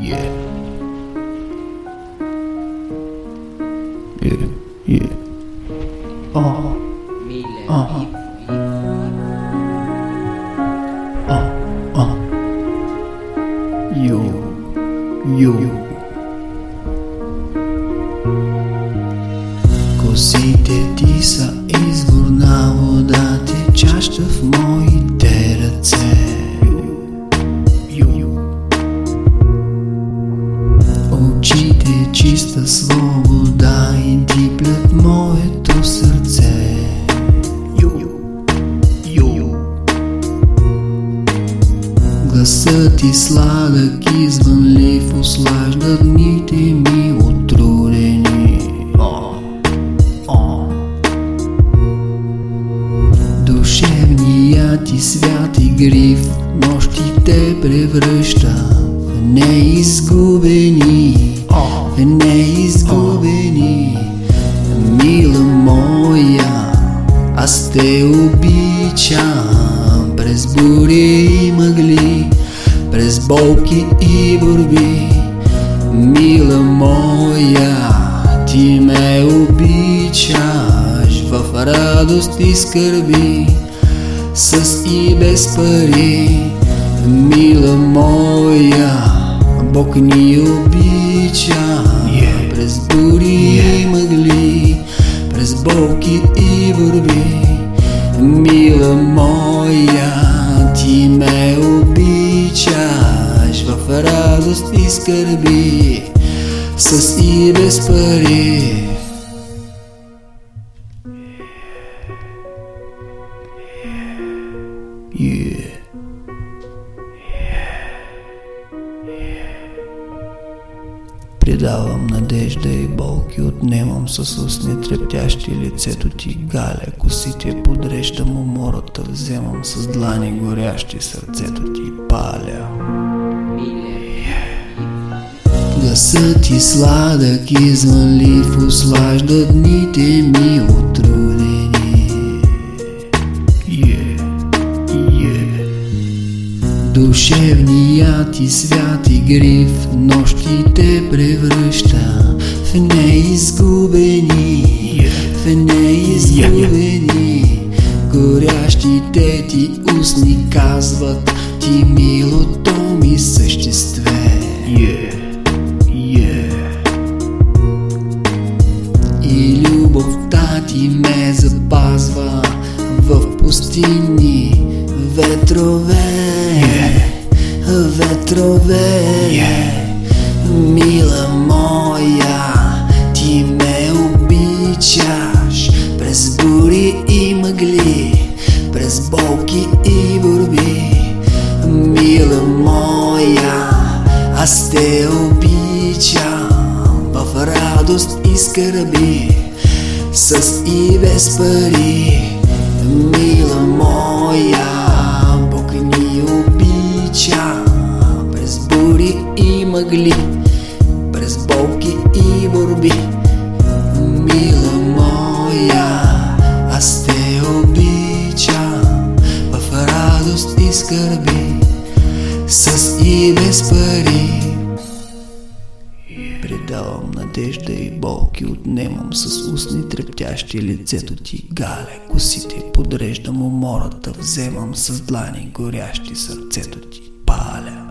Yeah. Yeah. Yeah. Oh. Uh-huh. viv, viv. Yo. Yo. Косите ти са изворна вода, течаща в моите Гласът ти сладък извънлив услажда дните ми отрудени. О, о. Душевният ти свят и гриф нощите превръща в неизгубени, в неизгубени. Мила моя, аз те обичам през бури и мъгли, през болки и борби. Мила моя, ти ме обичаш в радост и скърби, с и без пари. Мила моя, Бог ни обича през бури и мъгли, през болки и борби. Мила моя, ти ме в радост и скърби, с и без пари. Yeah. Придавам надежда и болки, отнемам с устни трептящи лицето ти, галя, косите подреждам умората, вземам с длани горящи сърцето ти, паля. Гласът ти сладък извънлив услажда дните ми отрудени. Yeah, yeah. Душевният ти свят и гриф нощите превръща в неизгубени, в неизгубени. Горящите ти устни казват ти милото ми съществе. Yeah, yeah. И любовта ти ме запазва в пустини ветрове, ветрове. Мила моя, ти ме обичаш през бури и мъгли, през болки и те обичам в радост и скърби, с и без пари. Мила моя, Бог ни обича през бури и мъгли, през болки и борби. Мила моя, аз те обичам в радост и скърби, с и без пари. Надежда и болки, отнемам с устни трептящи лицето ти, галя, косите, подреждам умората, вземам с длани горящи сърцето ти, паля.